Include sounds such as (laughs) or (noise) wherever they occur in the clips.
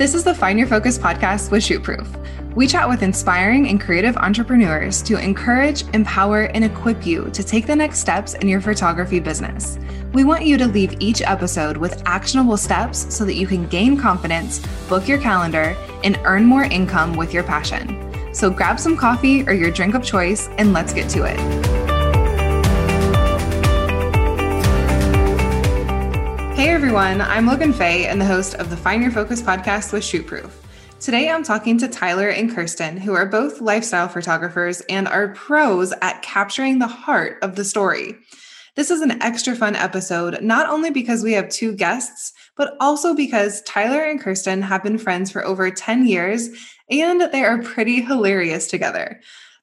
This is the Find Your Focus podcast with Shootproof. We chat with inspiring and creative entrepreneurs to encourage, empower, and equip you to take the next steps in your photography business. We want you to leave each episode with actionable steps so that you can gain confidence, book your calendar, and earn more income with your passion. So grab some coffee or your drink of choice and let's get to it. Hey everyone, I'm Logan Fay and the host of the Find Your Focus podcast with Shootproof. Today I'm talking to Tyler and Kirsten, who are both lifestyle photographers and are pros at capturing the heart of the story. This is an extra fun episode, not only because we have two guests, but also because Tyler and Kirsten have been friends for over 10 years and they are pretty hilarious together.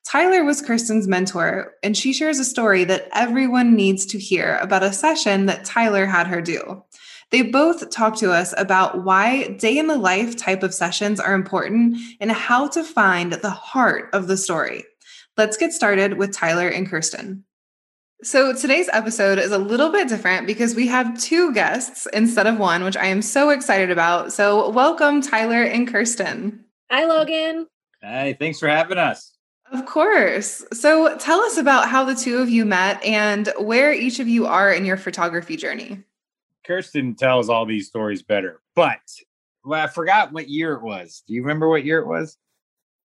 Tyler was Kirsten's mentor, and she shares a story that everyone needs to hear about a session that Tyler had her do. They both talk to us about why day in the life type of sessions are important and how to find the heart of the story. Let's get started with Tyler and Kirsten. So, today's episode is a little bit different because we have two guests instead of one, which I am so excited about. So, welcome, Tyler and Kirsten. Hi, Logan. Hey, thanks for having us. Of course. So tell us about how the two of you met and where each of you are in your photography journey. Kirsten tells all these stories better, but well, I forgot what year it was. Do you remember what year it was?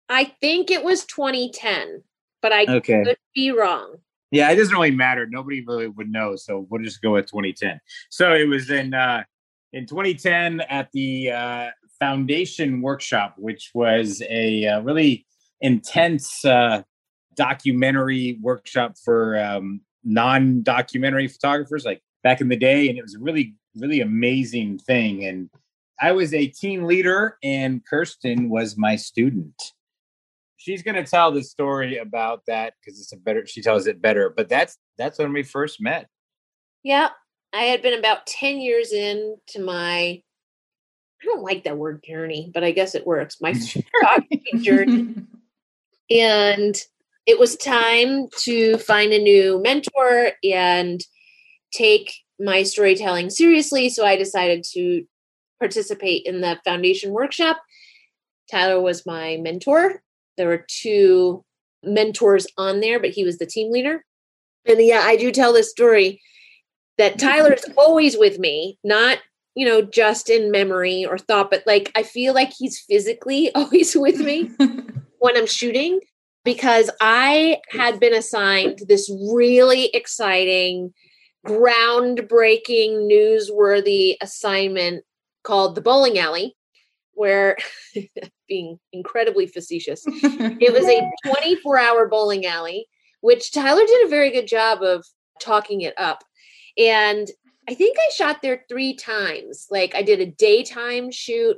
I think it was 2010, but I okay. could be wrong. Yeah, it doesn't really matter. Nobody really would know, so we'll just go with 2010. So it was in uh, in 2010 at the uh, Foundation Workshop, which was a uh, really intense uh, documentary workshop for um, non-documentary photographers, like back in the day, and it was a really, really amazing thing. And I was a team leader, and Kirsten was my student. She's going to tell the story about that because it's a better. She tells it better, but that's that's when we first met. Yeah, I had been about ten years into my I don't like that word journey, but I guess it works. My (laughs) journey. And it was time to find a new mentor and take my storytelling seriously. So I decided to participate in the foundation workshop. Tyler was my mentor. There were two mentors on there, but he was the team leader. And yeah, I do tell this story that (laughs) Tyler is always with me, not, you know, just in memory or thought, but like I feel like he's physically (laughs) always with me (laughs) when I'm shooting because I had been assigned this really exciting, groundbreaking, newsworthy assignment called the bowling alley, where (laughs) being incredibly facetious, it was a (laughs) 24 hour bowling alley, which Tyler did a very good job of talking it up. And I think I shot there three times. Like I did a daytime shoot,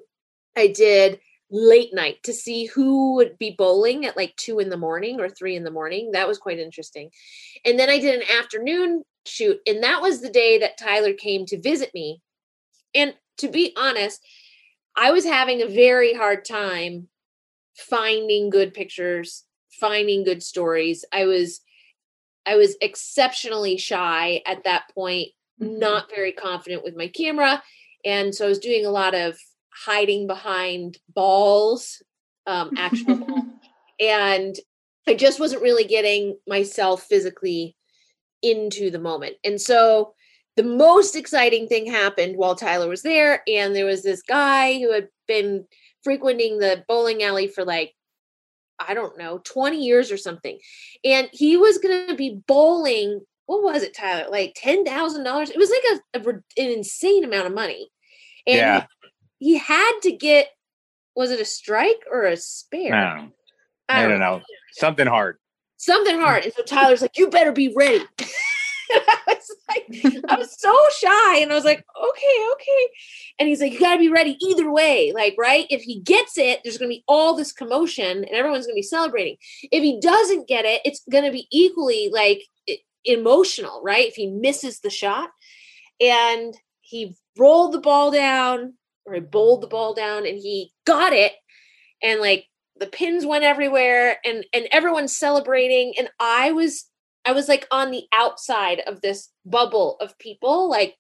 I did late night to see who would be bowling at like two in the morning or three in the morning. That was quite interesting. And then I did an afternoon shoot, and that was the day that Tyler came to visit me. And to be honest, I was having a very hard time finding good pictures, finding good stories. I was I was exceptionally shy at that point, mm-hmm. not very confident with my camera. And so I was doing a lot of hiding behind balls, um, actionable. (laughs) and I just wasn't really getting myself physically into the moment. And so the most exciting thing happened while Tyler was there. And there was this guy who had been frequenting the bowling alley for like, I don't know, 20 years or something. And he was going to be bowling. What was it, Tyler? Like $10,000? It was like a, a, an insane amount of money. And yeah he had to get was it a strike or a spare? No. I, don't, don't know. know. Something hard. Something mm. hard. And so Tyler's like, you better be ready. (laughs) I was like, I was so shy. And I was like, okay, okay. And he's like, you gotta be ready either way. Like, right? If he gets it, there's gonna be all this commotion and everyone's gonna be celebrating. If he doesn't get it, it's gonna be equally like emotional, right? If he misses the shot. And he rolled the ball down or he bowled the ball down and he got it and like the pins went everywhere and and everyone's celebrating and I was I was like on the outside of this bubble of people like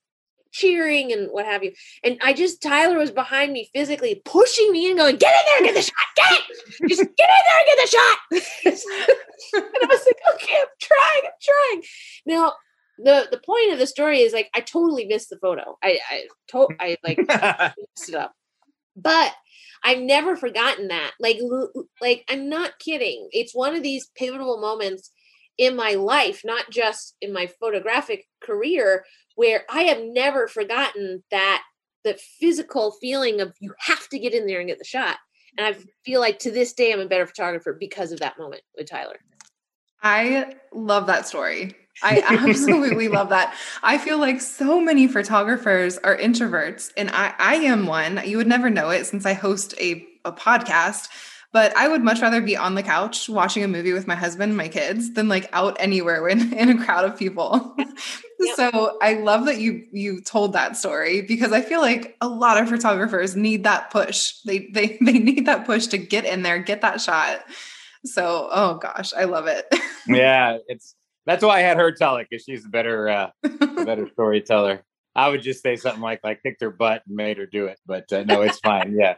cheering and what have you. And I just Tyler was behind me physically pushing me and going, "Get in there, and get the shot, get it, just get in there and get the shot." (laughs) and I was like, "Okay, I'm trying, I'm trying." Now the the point of the story is like I totally missed the photo. I I to- I like (laughs) messed it up, but I've never forgotten that. Like like I'm not kidding. It's one of these pivotal moments in my life, not just in my photographic career, where I have never forgotten that the physical feeling of you have to get in there and get the shot. And I feel like to this day I'm a better photographer because of that moment with Tyler. I love that story. I absolutely love that. I feel like so many photographers are introverts, and I, I am one. You would never know it since I host a, a podcast, but I would much rather be on the couch watching a movie with my husband and my kids than like out anywhere in, (laughs) in a crowd of people. (laughs) Yep. so I love that you you told that story because I feel like a lot of photographers need that push. They they (laughs) they need that push to get in there, get that shot. So, oh gosh, I love it. yeah, it's that's why I had her tell it because she's a better, uh, a better (laughs) storyteller. I would just say something like, "I kicked her butt and made her do it," but uh, no, it's fine. Yeah,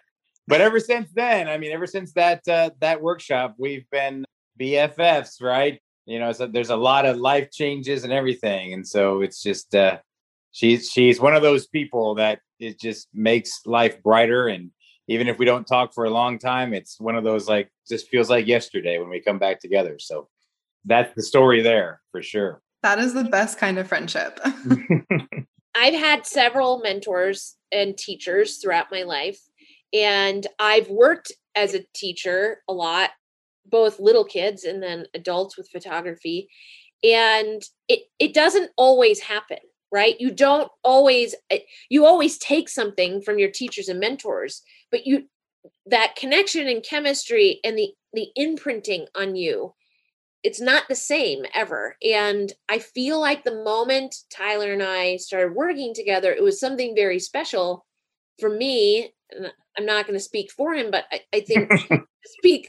but ever since then, I mean, ever since that uh, that workshop, we've been BFFs, right? You know, so there's a lot of life changes and everything, and so it's just uh, she's she's one of those people that it just makes life brighter and even if we don't talk for a long time it's one of those like just feels like yesterday when we come back together so that's the story there for sure. That is the best kind of friendship. (laughs) I've had several mentors and teachers throughout my life, and I've worked as a teacher a lot, both little kids and then adults with photography. And it, it doesn't always happen, right? You don't always, eh, you always take something from your teachers and mentors, but you, that connection and chemistry and the, the imprinting on you it's not the same ever. And I feel like the moment Tyler and I started working together, it was something very special for me. And I'm not going to speak for him, but I, I think (laughs) speak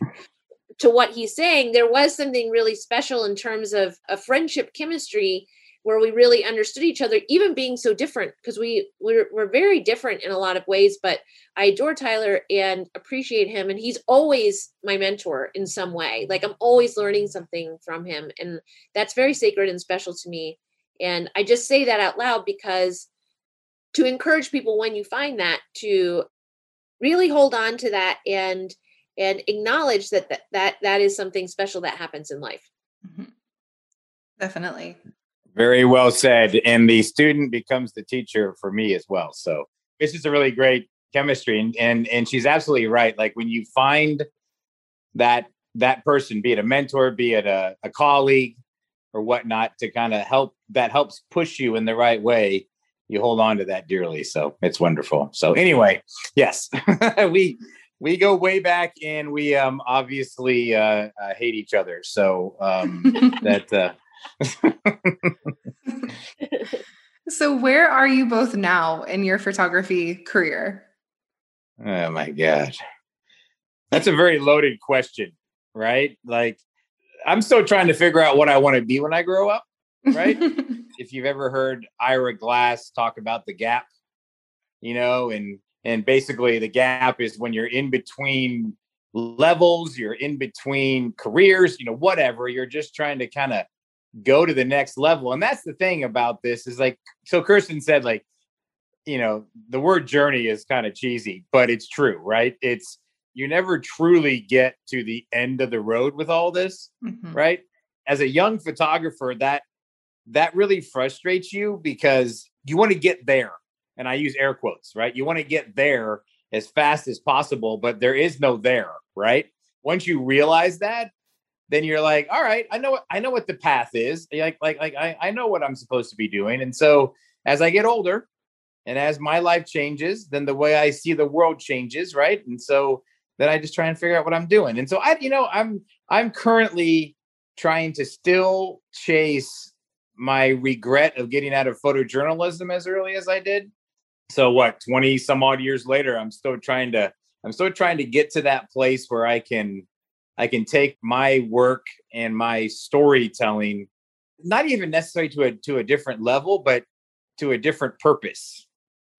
to what he's saying. There was something really special in terms of a friendship chemistry where we really understood each other, even being so different, because we we're, we're very different in a lot of ways. But I adore Tyler and appreciate him, and he's always my mentor in some way. Like I'm always learning something from him, and that's very sacred and special to me. And I just say that out loud because to encourage people when you find that to really hold on to that and and acknowledge that that that, that is something special that happens in life. Mm-hmm. Definitely. Very well said. And the student becomes the teacher for me as well. So it's just a really great chemistry. And and and she's absolutely right. Like when you find that that person, be it a mentor, be it a, a colleague or whatnot, to kind of help that helps push you in the right way, you hold on to that dearly. So it's wonderful. So anyway, yes, (laughs) we we go way back and we um obviously uh, uh hate each other. So um (laughs) that uh (laughs) so, where are you both now in your photography career? Oh my God. That's a very loaded question, right? Like, I'm still trying to figure out what I want to be when I grow up, right? (laughs) if you've ever heard Ira Glass talk about the gap, you know, and and basically the gap is when you're in between levels, you're in between careers, you know, whatever, you're just trying to kind of go to the next level. And that's the thing about this is like, so Kirsten said, like, you know, the word journey is kind of cheesy, but it's true, right? It's, you never truly get to the end of the road with all this, mm-hmm. right? As a young photographer, that, that really frustrates you because you want to get there. And I use air quotes, right? You want to get there as fast as possible, but there is no there, right? Once you realize that, then you're like, all right, I know what I know what the path is. Like, like, like I, I know what I'm supposed to be doing. And so as I get older and as my life changes, then the way I see the world changes, right? And so then I just try and figure out what I'm doing. And so I, you know, I'm I'm currently trying to still chase my regret of getting out of photojournalism as early as I did. So what, 20 some odd years later, I'm still trying to I'm still trying to get to that place where I can I can take my work and my storytelling, not even necessarily to a to a different level, but to a different purpose.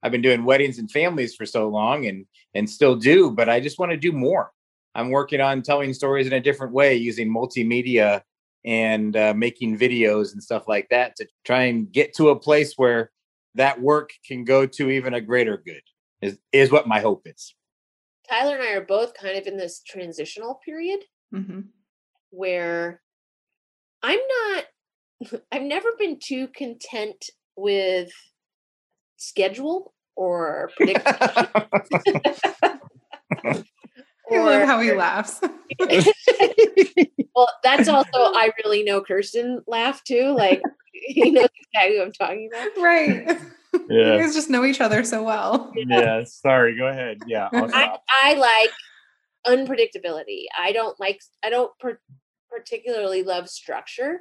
I've been doing weddings and families for so long and and still do, but I just want to do more. I'm working on telling stories in a different way using multimedia and uh, making videos and stuff like that to try and get to a place where that work can go to even a greater good is is what my hope is. Tyler and I are both kind of in this transitional period Mm-hmm. where I'm not (laughs) I've never been too content with schedule or (laughs) predictability. (laughs) I love how he laughs. well, that's also I really know Kirsten laugh too. Like he knows exactly what I'm talking about. right. You guys just know each other so well. yeah. Sorry. Go ahead. Yeah. I'll I, stop. I like unpredictability. I don't like I don't per- particularly love structure.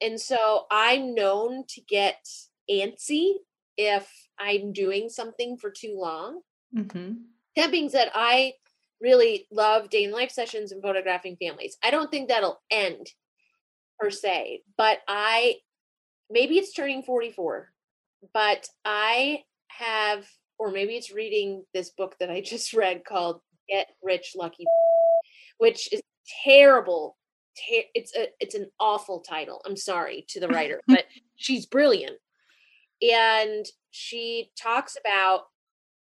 And so I'm known to get antsy if I'm doing something for too long. Mm-hmm. That being said, I really love day in life sessions and photographing families. I don't think that'll end per se, but I maybe it's turning 44, but I have, or maybe it's reading this book that I (laughs) just read called Get Rich Lucky, (laughs) which is terrible. Ter- it's a it's an awful title. I'm sorry to the writer, (laughs) but she's brilliant, and she talks about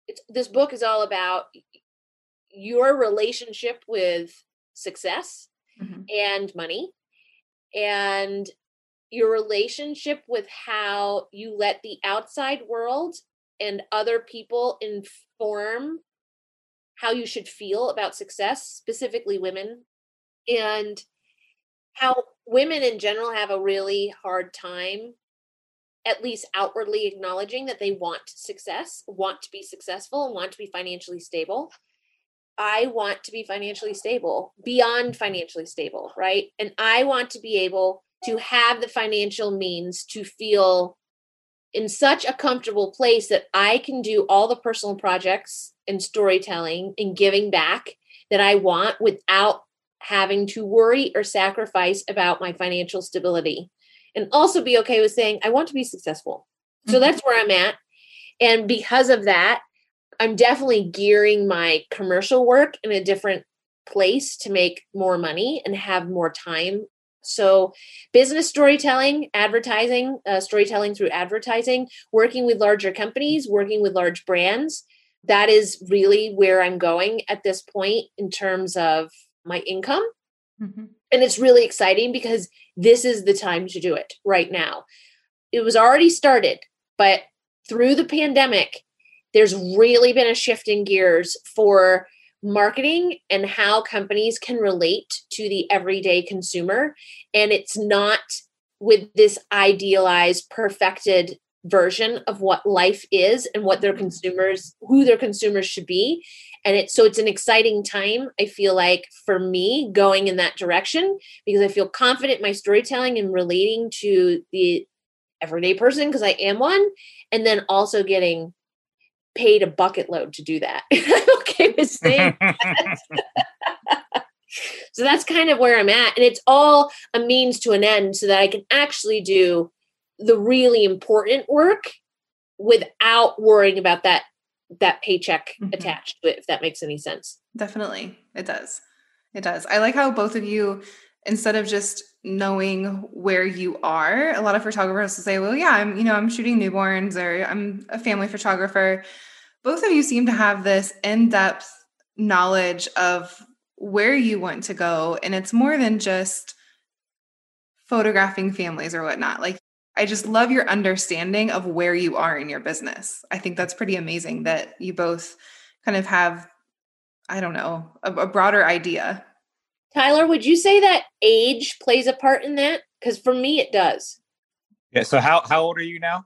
it's, this book is all about your relationship with success Mhm. and money and your relationship with how you let the outside world and other people inform how you should feel about success specifically women and how women in general have a really hard time at least outwardly acknowledging that they want success, want to be successful, and want to be financially stable. I want to be financially stable, beyond financially stable, right? And I want to be able to have the financial means to feel in such a comfortable place that I can do all the personal projects and storytelling and giving back that I want without having to worry or sacrifice about my financial stability. And also be okay with saying i want to be successful. So Mhm. that's where i'm at. And because of that i'm definitely gearing my commercial work in a different place to make more money and have more time. So business storytelling advertising uh, storytelling through advertising working with larger companies working with large brands that is really where i'm going at this point in terms of my income Mm-hmm. and it's really exciting because this is the time to do it right now. It was already started, but through the pandemic, there's really been a shift in gears for marketing and how companies can relate to the everyday consumer. And it's not with this idealized, perfected version of what life is and what their consumers, who their consumers should be. And it's so it's an exciting time i feel like for me going in that direction because i feel confident in my storytelling and relating to the everyday person because i am one and then also getting paid a bucket load to do that. (laughs) I'm okay with saying (laughs) (laughs) so that's kind of where i'm at and it's all a means to an end so that i can actually do the really important work without worrying about that that paycheck Mhm. attached to it if that makes any sense Definitely. It does. It does. I like how both of you, instead of just knowing where you are, a lot of photographers will say, well, yeah, I'm, you know, I'm shooting newborns or I'm a family photographer. Both of you seem to have this in-depth knowledge of where you want to go. And it's more than just photographing families or whatnot. Like I just love your understanding of where you are in your business. I think that's pretty amazing that you both kind of have I don't know, a, a broader idea. tyler would you say that age plays a part in that because for me it does yeah. So how how old are you now?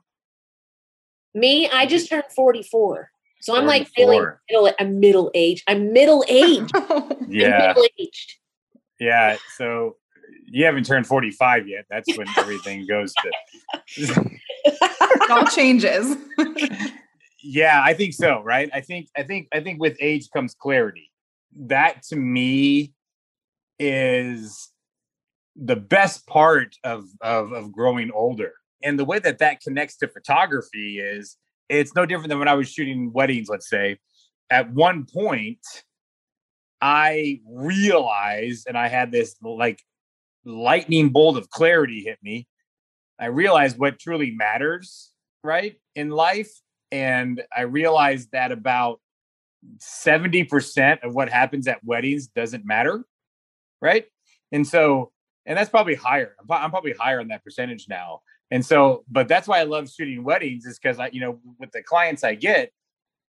me i just turned 44 so i'm like feeling middle i'm middle age i'm middle aged (laughs) Yeah. middle aged Yeah. So you haven't turned 45 yet. That's when (laughs) everything goes to. it all changes. yeah, I think so, right? I think I think I think with age comes clarity. That to me is the best part of of of growing older and the way that that connects to photography is it's no different than when I was shooting weddings, let's say. At one point, I realized, and I had this like lightning bolt of clarity hit me. I realized what truly matters, right, in life. And I realized that about 70% of what happens at weddings doesn't matter, right? And so, and that's probably higher. I'm, probably higher on that percentage now. And so, but that's why I love shooting weddings is because I, you know, with the clients I get,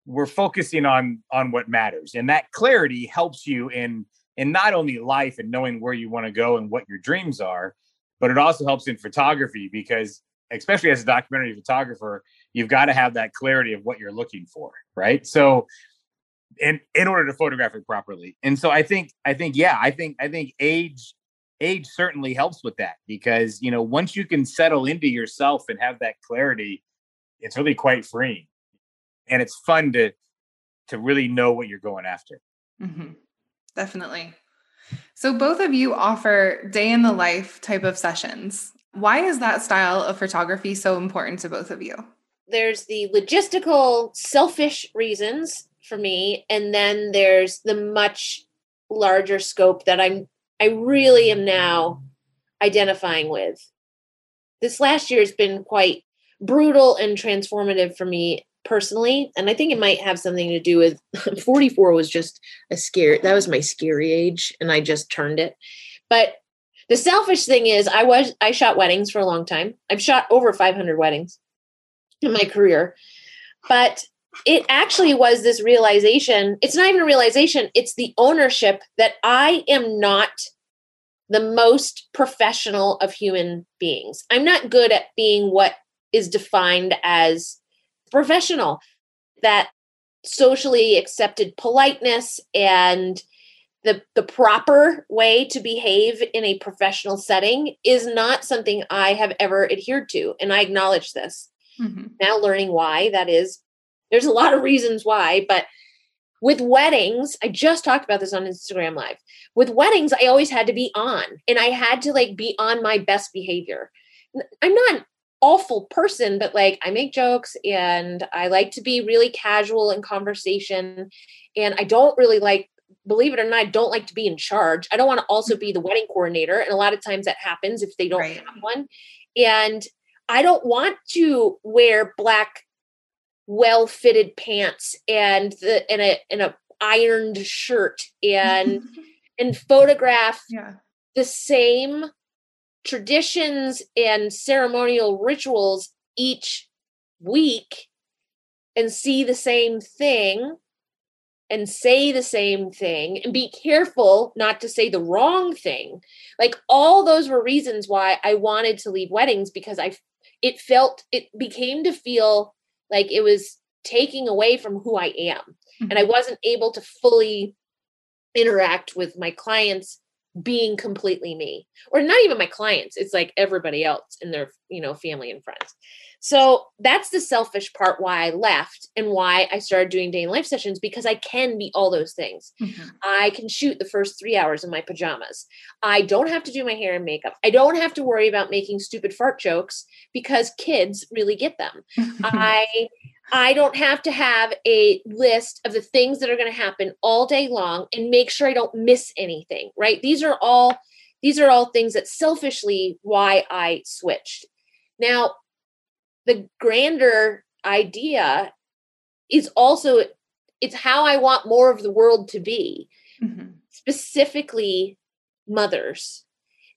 we're focusing on on what matters, and that clarity helps you in in not only life and knowing where you want to go and what your dreams are, but it also helps in photography because, especially as a documentary photographer, you've got to have that clarity of what you're looking for, right? So, in in order to photograph it properly, and so I think I think yeah, I think I think age age certainly helps with that because you know once you can settle into yourself and have that clarity it's really quite freeing and it's fun to to really know what you're going after mm-hmm. Definitely. So both of you offer day in the life type of sessions. Why is that style of photography so important to both of you? There's the logistical selfish reasons for me and then there's the much larger scope that i'm I really am now identifying with. This last year has been quite brutal and transformative for me personally. And I think it might have something to do with (laughs) 44 was just a scare. That was my scary age. And I just turned it. But the selfish thing is I was, I shot weddings for a long time. I've shot over 500 weddings in my career. But it actually was this realization. It's not even a realization, it's the ownership that I am not the most professional of human beings. I'm not good at being what is defined as professional. That socially accepted politeness and the the proper way to behave in a professional setting is not something I have ever adhered to and I acknowledge this. Mm-hmm. Now learning why that is there's a lot of reasons why, but with weddings, I just talked about this on Instagram Live. With weddings, I always had to be on and I had to like be on my best behavior. I'm not awful person, but like I make jokes and I like to be really casual in conversation. And I don't really like, believe it or not, I don't like to be in charge. I don't want to also be the mm-hmm. wedding coordinator. And a lot of times that happens if they don't right. have one. And I don't want to wear black well fitted pants and the and a and a ironed shirt and (laughs) and photograph yeah. the same traditions and ceremonial rituals each week and see the same thing and say the same thing and be careful not to say the wrong thing like all those were reasons why i wanted to leave weddings because i it felt it became to feel like it was taking away from who I am. Mm-hmm. And I mm-hmm. wasn't able to fully interact with my clients being completely me or not even my clients it's like everybody else and their you know family and friends so that's the selfish part why I left and why I started doing day in life sessions because I can be all those things. Mm-hmm. I can shoot the first three hours in my pajamas. I don't have to do my hair and makeup. I don't have to worry about making stupid fart jokes because kids really get them. (laughs) I I don't have to have a list of the things that are going to happen all day long and make sure I don't miss anything, right? These are all these are all things that selfishly why I switched. Now, the grander idea is also it's how I want more of the world to be. Mm-hmm. Specifically mothers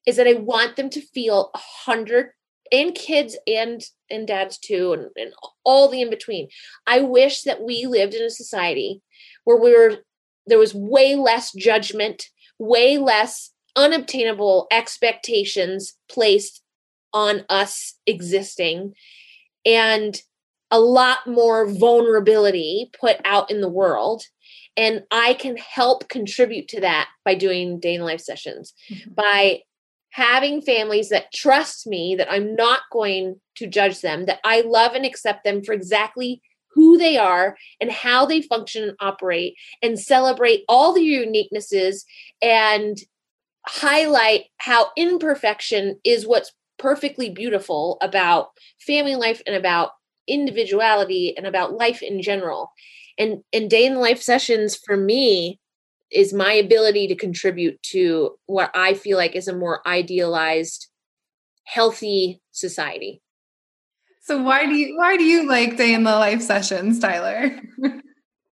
is that I want them to feel hundred in kids and in dads too and, and all the in between i wish that we lived in a society where we were there was way less judgment way less unobtainable expectations placed on us existing and a lot more vulnerability put out in the world and i can help contribute to that by doing day in life sessions mm-hmm. by having families that trust me that i'm not going to judge them that i love and accept them for exactly who they are and how they function and operate and celebrate all the uniquenesses and highlight how imperfection is what's perfectly beautiful about family life and about individuality and about life in general. And and day in the life sessions for me is my ability to contribute to what I feel like is a more idealized healthy society. So why do you why do you like day in the life sessions, Tyler?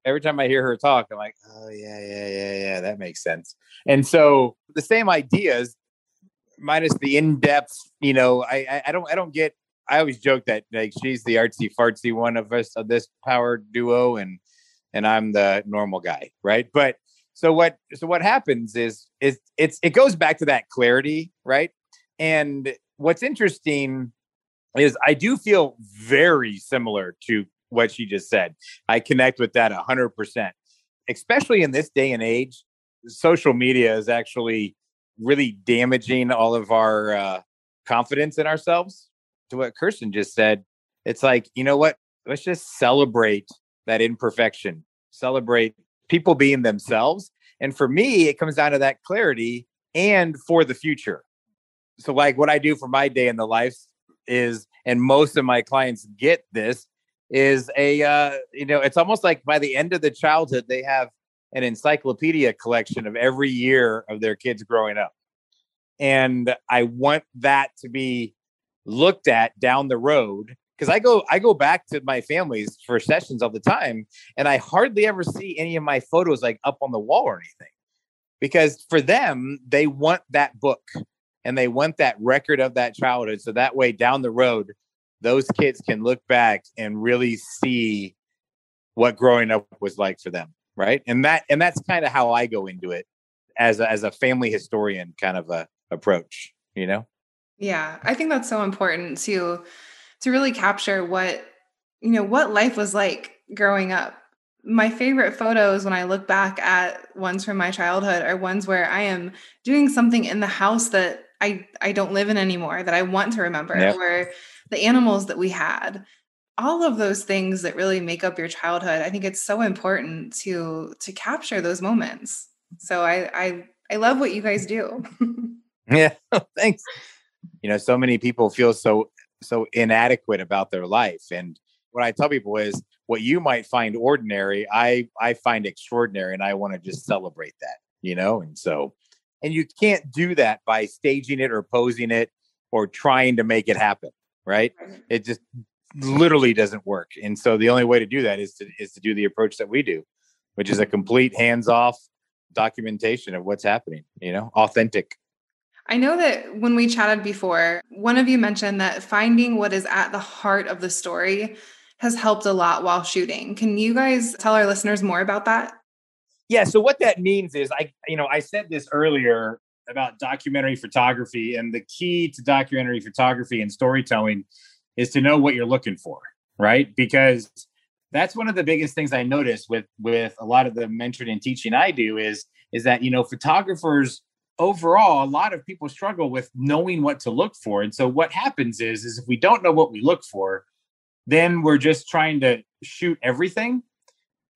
Every time I hear her talk, I'm like, oh yeah, yeah, yeah, yeah, that makes sense. And so the same ideas, minus the in-depth, you know, I, I, I don't I don't get I always joke that like she's the artsy fartsy one of us of this power duo and and I'm the normal guy, right? But so what so what happens is is it's it goes back to that clarity, right? And what's interesting is I do feel very similar to what she just said. I connect with that 100%. Especially in this day and age, social media is actually really damaging all of our uh, confidence in ourselves. To what Kirsten just said, it's like, you know what? Let's just celebrate that imperfection, celebrate people being themselves. And for me, it comes down to that clarity and for the future. So, like what I do for my day in the life is, and most of my clients get this, is a uh, you know it's almost like by the end of the childhood they have an encyclopedia collection of every year of their kids growing up and i want that to be looked at down the road because i go i go back to my families for sessions all the time and i hardly ever see any of my photos like up on the wall or anything. Because for them they want that book and they want that record of that childhood so that way down the road those kids can look back and really see what growing up was like for them right? And that and that's kind of how i go into it as a, as a family historian kind of a approach you know? Yeah i think that's so important to to really capture what you know what life was like growing up. My favorite photos when I look back at ones from my childhood are ones where I am doing something in the house that I I don't live in anymore that I want to remember yep. where the animals that we had. All of those things that really make up your childhood I think it's so important to to capture those moments. So I I I love what you guys do. (laughs) Yeah (laughs) thanks. You know so many people feel so so inadequate about their life and what I tell people is what you might find ordinary I I find extraordinary and I want to just celebrate that you know and so and you can't do that by staging it or posing it or trying to make it happen, right? It just literally doesn't work. And so the only way to do that is to is to do the approach that we do, which is a complete hands-off documentation of what's happening, you know, authentic. I know that when we chatted before, one of you mentioned that finding what is at the heart of the story has helped a lot while shooting. Can you guys tell our listeners more about that? yeah so what that means is i you know i said this earlier about documentary photography and the key to documentary photography and storytelling is to know what you're looking for right because that's one of the biggest things i notice with with a lot of the mentoring and teaching i do is is that you know photographers overall a lot of people struggle with knowing what to look for. And so what happens is is if we don't know what we look for then we're just trying to shoot everything.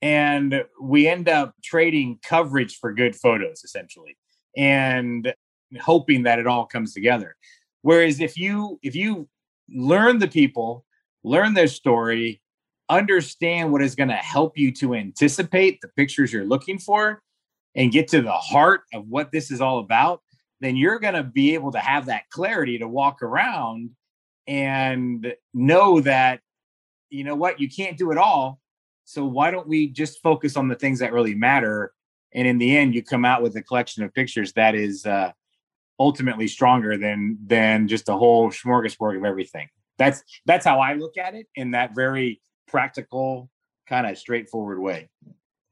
And we end up trading coverage for good photos essentially and hoping that it all comes together. Whereas if you if you learn the people learn their story understand what is going to help you to anticipate the pictures you're looking for and get to the heart of what this is all about then you're going to be able to have that clarity to walk around and know that you know what you can't do it all so why don't we just focus on the things that really matter? And in the end, you come out with a collection of pictures that is uh, ultimately stronger than than just a whole smorgasbord of everything. That's that's how I look at it in that very practical, kind of straightforward way.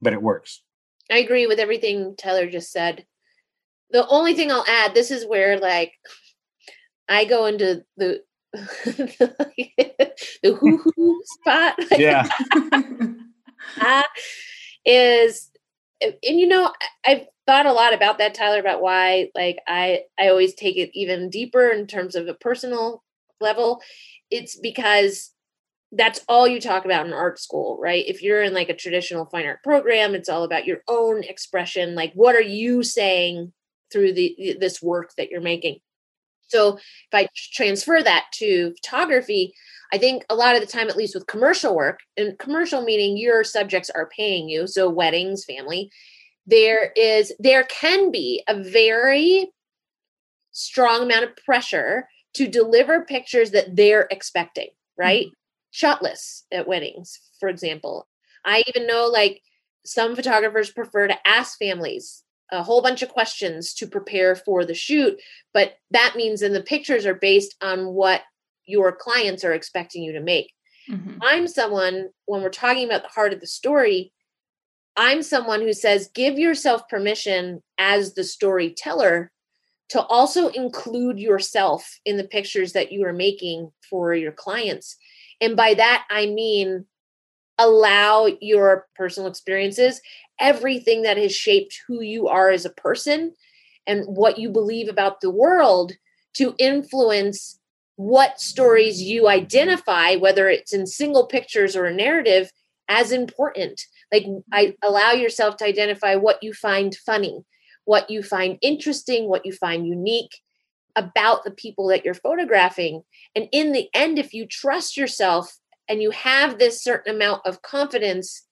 But it works. I agree with everything Tyler just said. The only thing I'll add, this is where like I go into the (laughs) the hoo hoo spot. Yeah. (laughs) Uh, is and you know i've thought a lot about that tyler about why like i i always take it even deeper in terms of a personal level it's because that's all you talk about in art school right if you're in like a traditional fine art program it's all about your own expression like what are you saying through the this work that you're making So if I transfer that to photography, I think a lot of the time, at least with commercial work, and commercial meaning your subjects are paying you, so weddings, family, there is there can be a very strong amount of pressure to deliver pictures that they're expecting, right? Shot lists at weddings, for example. I even know like some photographers prefer to ask families a whole bunch of questions to prepare for the shoot, but that means then the pictures are based on what your clients are expecting you to make. Mm-hmm. I'm someone, when we're talking about the heart of the story, I'm someone who says give yourself permission as the storyteller to also include yourself in the pictures that you are making for your clients. And by that, I mean allow your personal experiences, everything that has shaped who you are as a person and what you believe about the world to influence what stories you identify, whether it's in single pictures or a narrative, as important. Like, I mm-hmm. allow yourself to identify what you find funny, what you find interesting, what you find unique about the people that you're photographing. And in the end, if you trust yourself and you have this certain amount of confidence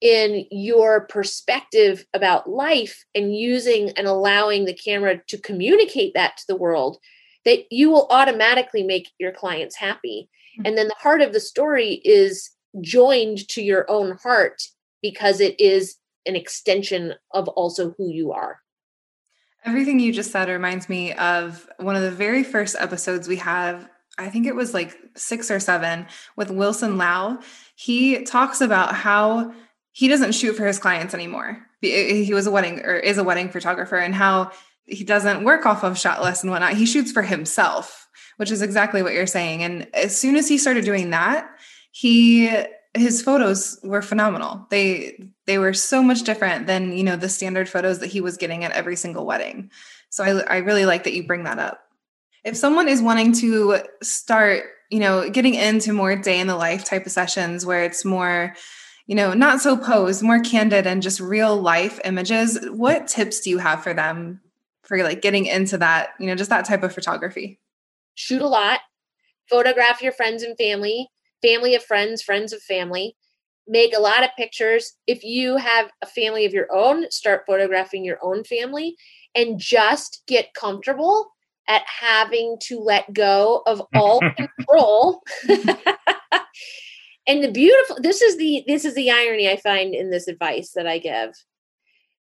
in your perspective about life and using and allowing the camera to communicate that to the world that you will automatically make your clients happy mm-hmm. and then the heart of the story is joined to your own heart because it is an extension of also who you are everything you just said reminds me of one of the very first episodes we have I think it was like six or seven with Wilson Lau. He talks about how he doesn't shoot for his clients anymore. He was a wedding or is a wedding photographer and how he doesn't work off of shot list and whatnot. He shoots for himself, which is exactly what you're saying. And as soon as he started doing that, he his photos were phenomenal. They they were so much different than you know the standard photos that he was getting at every single wedding. So I, I really like that you bring that up if someone is wanting to start, you know, getting into more day in the life type of sessions where it's more, you know, not so posed, more candid and just real life images, what tips do you have for them for like getting into that, you know, just that type of photography? Shoot a lot, photograph your friends and family, family of friends, friends of family. Make a lot of pictures. If you have a family of your own, start photographing your own family and just get comfortable at having to let go of all (laughs) control. and the beautiful this is the this is the irony I find in this advice that I give.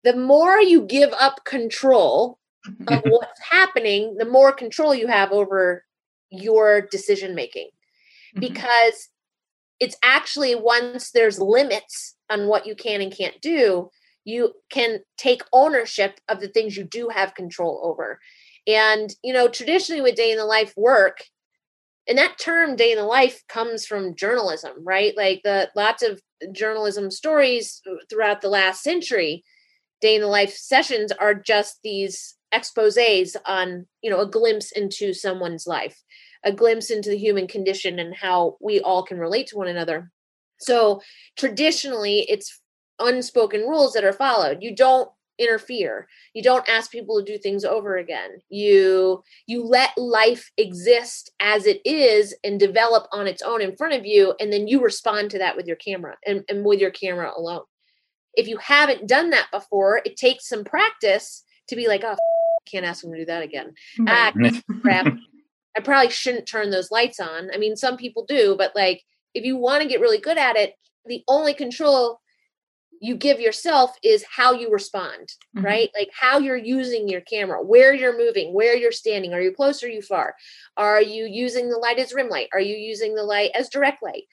The more you give up control of (laughs) what's happening, the more control you have over your decision making. Mm-hmm. Because it's actually once there's limits on what you can and can't do, you can take ownership of the things you do have control over. And, you know, traditionally with day in the life work, and that term day in the life comes from journalism, right? Like the lots of journalism stories throughout the last century, day in the life sessions are just these exposes on, you know, a glimpse into someone's life, a glimpse into the human condition and how we all can relate to one another. So traditionally, it's unspoken rules that are followed. You don't interfere. You don't ask people to do things over again. You you let life exist as it is and develop on its own in front of you and then you respond to that with your camera and, and with your camera alone. If you haven't done that before it takes some practice to be like oh can't ask them to do that again. Ah, crap (laughs) i probably shouldn't turn those lights on i mean some people do but like if you want to get really good at it the only control you give yourself is how you respond, mm-hmm. right? Like how you're using your camera, where you're moving, where you're standing. Are you close or are you far? Are you using the light as rim light? Are you using the light as direct light?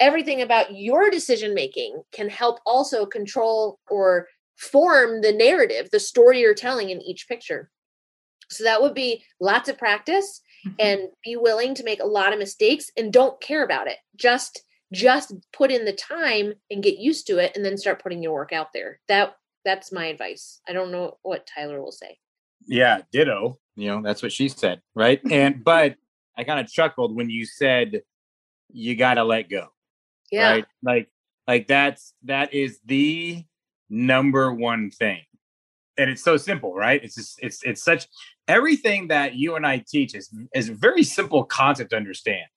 Everything about your decision making can help also control or form the narrative, the story you're telling in each picture. So that would be lots of practice mm-hmm. and be willing to make a lot of mistakes and don't care about it. Just just put in the time and get used to it and then start putting your work out there. That that's my advice. I don't know what tyler will say. Yeah ditto. You know that's what she said right? (laughs) And but i kind of chuckled when you said you gotta let go yeah. right? Like like that's that is the number one thing. And it's so simple right? It's just it's it's such everything that you and I teach is is a very simple concept to understand,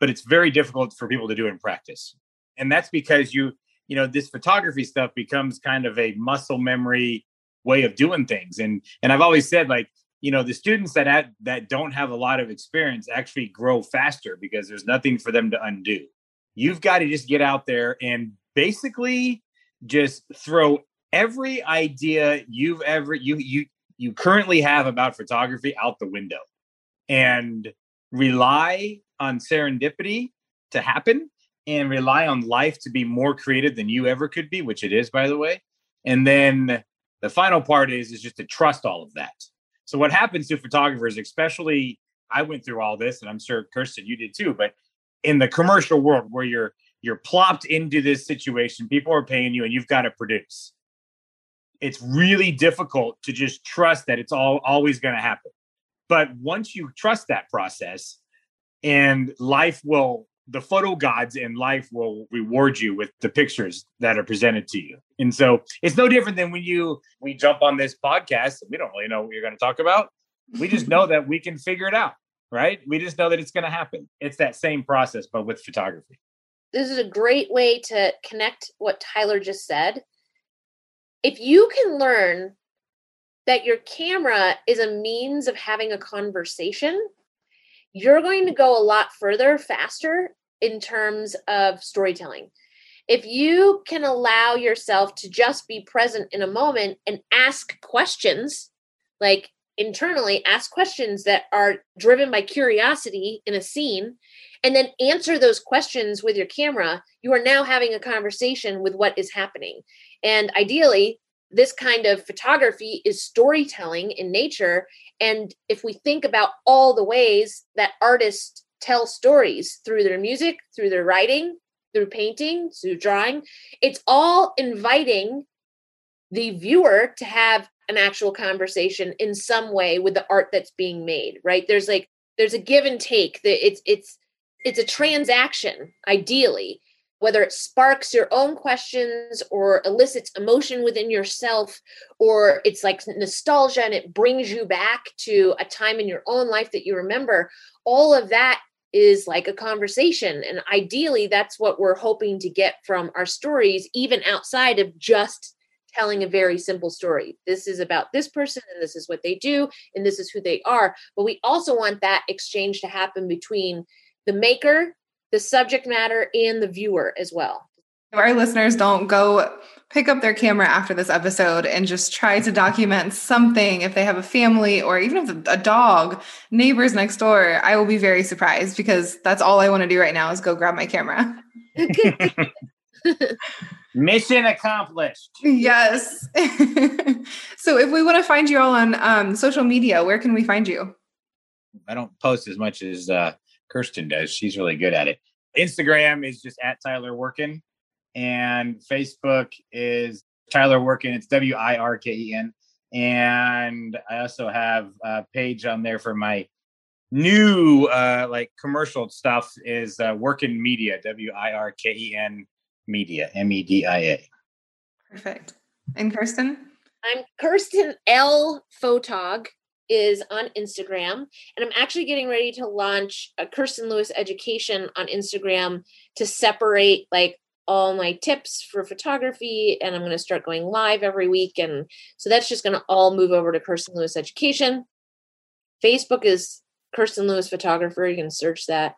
but it's very difficult for people to do in practice. And that's because you, you know, this photography stuff becomes kind of a muscle memory way of doing things. And and I've always said like, you know, the students that that don't have a lot of experience actually grow faster because there's nothing for them to undo. You've got to just get out there and basically just throw every idea you've ever you you you currently have about photography out the window and rely on serendipity to happen and rely on life to be more creative than you ever could be which it is by the way. And then the final part is is just to trust all of that. So what happens to photographers especially i went through all this and i'm sure kirsten you did too but in the commercial world where you're you're plopped into this situation people are paying you and you've got to produce it's really difficult to just trust that it's all always going to happen. But once you trust that process, and life will, the photo gods and life will reward you with the pictures that are presented to you. And so it's no different than when you we jump on this podcast. and We don't really know what you're going to talk about. We just know that we can figure it out, right? We just know that it's going to happen. It's that same process, but with photography. This is a great way to connect what Tyler just said if you can learn that your camera is a means of having a conversation, you're going to go a lot further faster in terms of storytelling. If you can allow yourself to just be present in a moment and ask questions, like internally, ask questions that are driven by curiosity in a scene, and then answer those questions with your camera, you are now having a conversation with what is happening. And ideally, this kind of photography is storytelling in nature. And if we think about all the ways that artists tell stories through their music, through their writing, through painting, through drawing, it's all inviting the viewer to have an actual conversation in some way with the art that's being made, right? There's like there's a give and take that it's it's it's a transaction ideally whether it sparks your own questions or elicits emotion within yourself, or it's like nostalgia and it brings you back to a time in your own life that you remember, all of that is like a conversation. And ideally, that's what we're hoping to get from our stories, even outside of just telling a very simple story. This is about this person and this is what they do and this is who they are. But we also want that exchange to happen between the maker the subject matter and the viewer as well. Our listeners don't go pick up their camera after this episode and just try to document something if they have a family or even if a dog, neighbors next door. I will be very surprised because that's all I want to do right now is go grab my camera. (laughs) (laughs) Mission accomplished. Yes. (laughs) so if we want to find you all on um, social media, where can we find you? I don't post as much as uh, Kirsten does. She's really good at it. Instagram is just at Tyler Wirken, and Facebook is Tyler Wirken. It's W I R K E N. And I also have a page on there for my new uh like commercial stuff is uh Wirken Media, W I R K E N Media, M E D I A. Perfect. And Kirsten? I'm Kirsten L. Photog is on Instagram. And I'm actually getting ready to launch a Kirsten Lewis education on Instagram to separate like all my tips for photography. And I'm going to start going live every week. And so that's just going to all move over to Kirsten Lewis education. Facebook is Kirsten Lewis photographer. You can search that.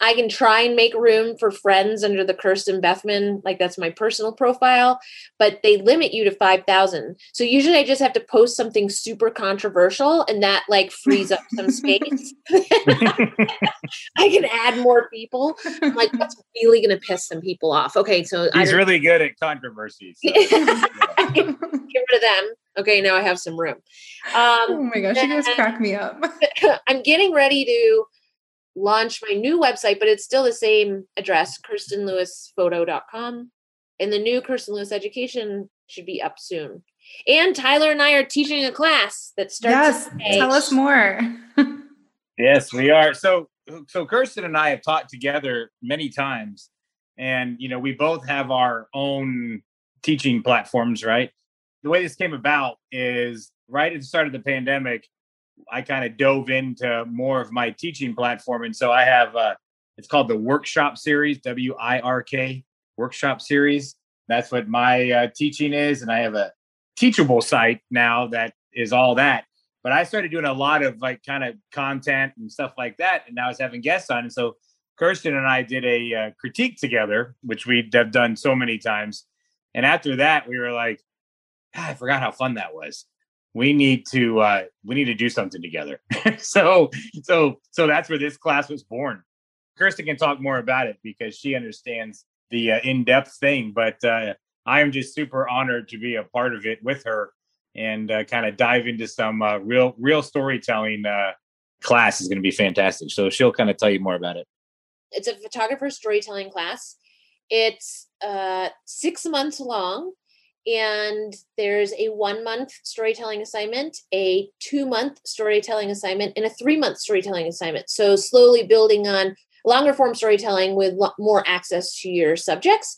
I can try and make room for friends under the Kirsten Bethman, like that's my personal profile, but they limit you to 5,000. So usually I just have to post something super controversial and that like frees up some space. (laughs) I can add more people. I'm like, that's really going to piss some people off. Okay. So he's really good at controversies. So. (laughs) Get rid of them. Okay. Now I have some room. Um, oh my gosh, you guys crack me up. (laughs) I'm getting ready to launch my new website, but it's still the same address, kirstenlewisphoto.com. And the new Kirsten Lewis education should be up soon. And Tyler and I are teaching a class that starts. Yes, tell us more. (laughs) yes, we are. So, so Kirsten and I have taught together many times, and you know, we both have our own teaching platforms. Right. The way this came about is right at the start of the pandemic I kind of dove into more of my teaching platform. And so I have, uh, it's called the Workshop Series, W I R K Workshop Series. That's what my uh, teaching is. And I have a teachable site now that is all that. But I started doing a lot of like kind of content and stuff like that. And now I was having guests on. And so Kirsten and I did a uh, critique together, which we have done so many times. And after that, we were like, ah, I forgot how fun that was. We need to uh, we need to do something together. (laughs) so so so that's where this class was born. Kirsten can talk more about it because she understands the uh, in depth thing. But uh, I am just super honored to be a part of it with her and uh, kind of dive into some uh, real real storytelling uh, class is going to be fantastic. So she'll kind of tell you more about it. It's a photographer storytelling class. It's uh, six months long, and there's a one month storytelling assignment, a two month storytelling assignment, and a three month storytelling assignment. So slowly building on longer form storytelling with more access to your subjects.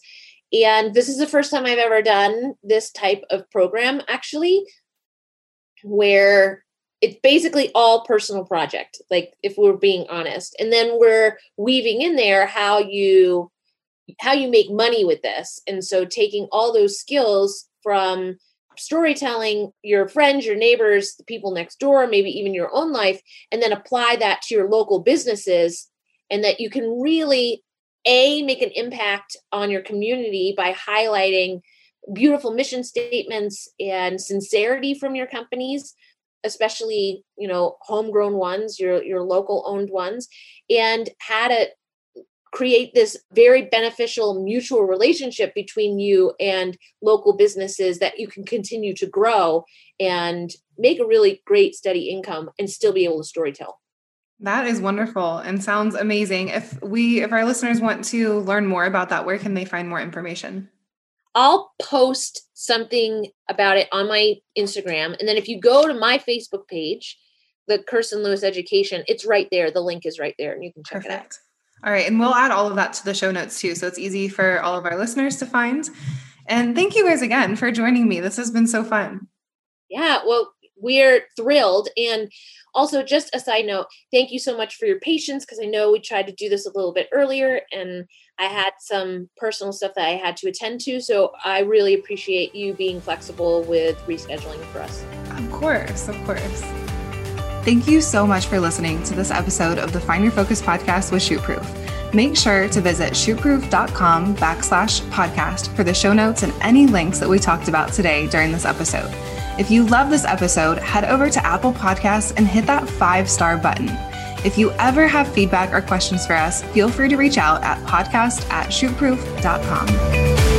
And this is the first time I've ever done this type of program, actually, where it's basically all personal project, like if we're being honest. And then we're weaving in there how you how you make money with this. And so taking all those skills from storytelling your friends, your neighbors, the people next door, maybe even your own life, and then apply that to your local businesses and that you can really a make an impact on your community by highlighting beautiful mission statements and sincerity from your companies especially you know homegrown ones your your local owned ones and how to create this very beneficial mutual relationship between you and local businesses that you can continue to grow and make a really great steady income and still be able to storytell that is wonderful and sounds amazing. If we if our listeners want to learn more about that, where can they find more information? I'll post something about it on my Instagram. And then if you go to my Facebook page, the Kirsten Lewis Education, it's right there. The link is right there and you can check Perfect. it out. All right. And we'll add all of that to the show notes too. So it's easy for all of our listeners to find. And thank you guys again for joining me. This has been so fun. Yeah. Well, we're thrilled. And also, just a side note, thank you so much for your patience because I know we tried to do this a little bit earlier and I had some personal stuff that I had to attend to. So I really appreciate you being flexible with rescheduling for us. Of course, of course. Thank you so much for listening to this episode of the Find Your Focus podcast with Shootproof. Make sure to visit shootproof.com backslash podcast for the show notes and any links that we talked about today during this episode. If you love this episode, head over to Apple Podcasts and hit that five star button. If you ever have feedback or questions for us, feel free to reach out at podcast at shootproof.com.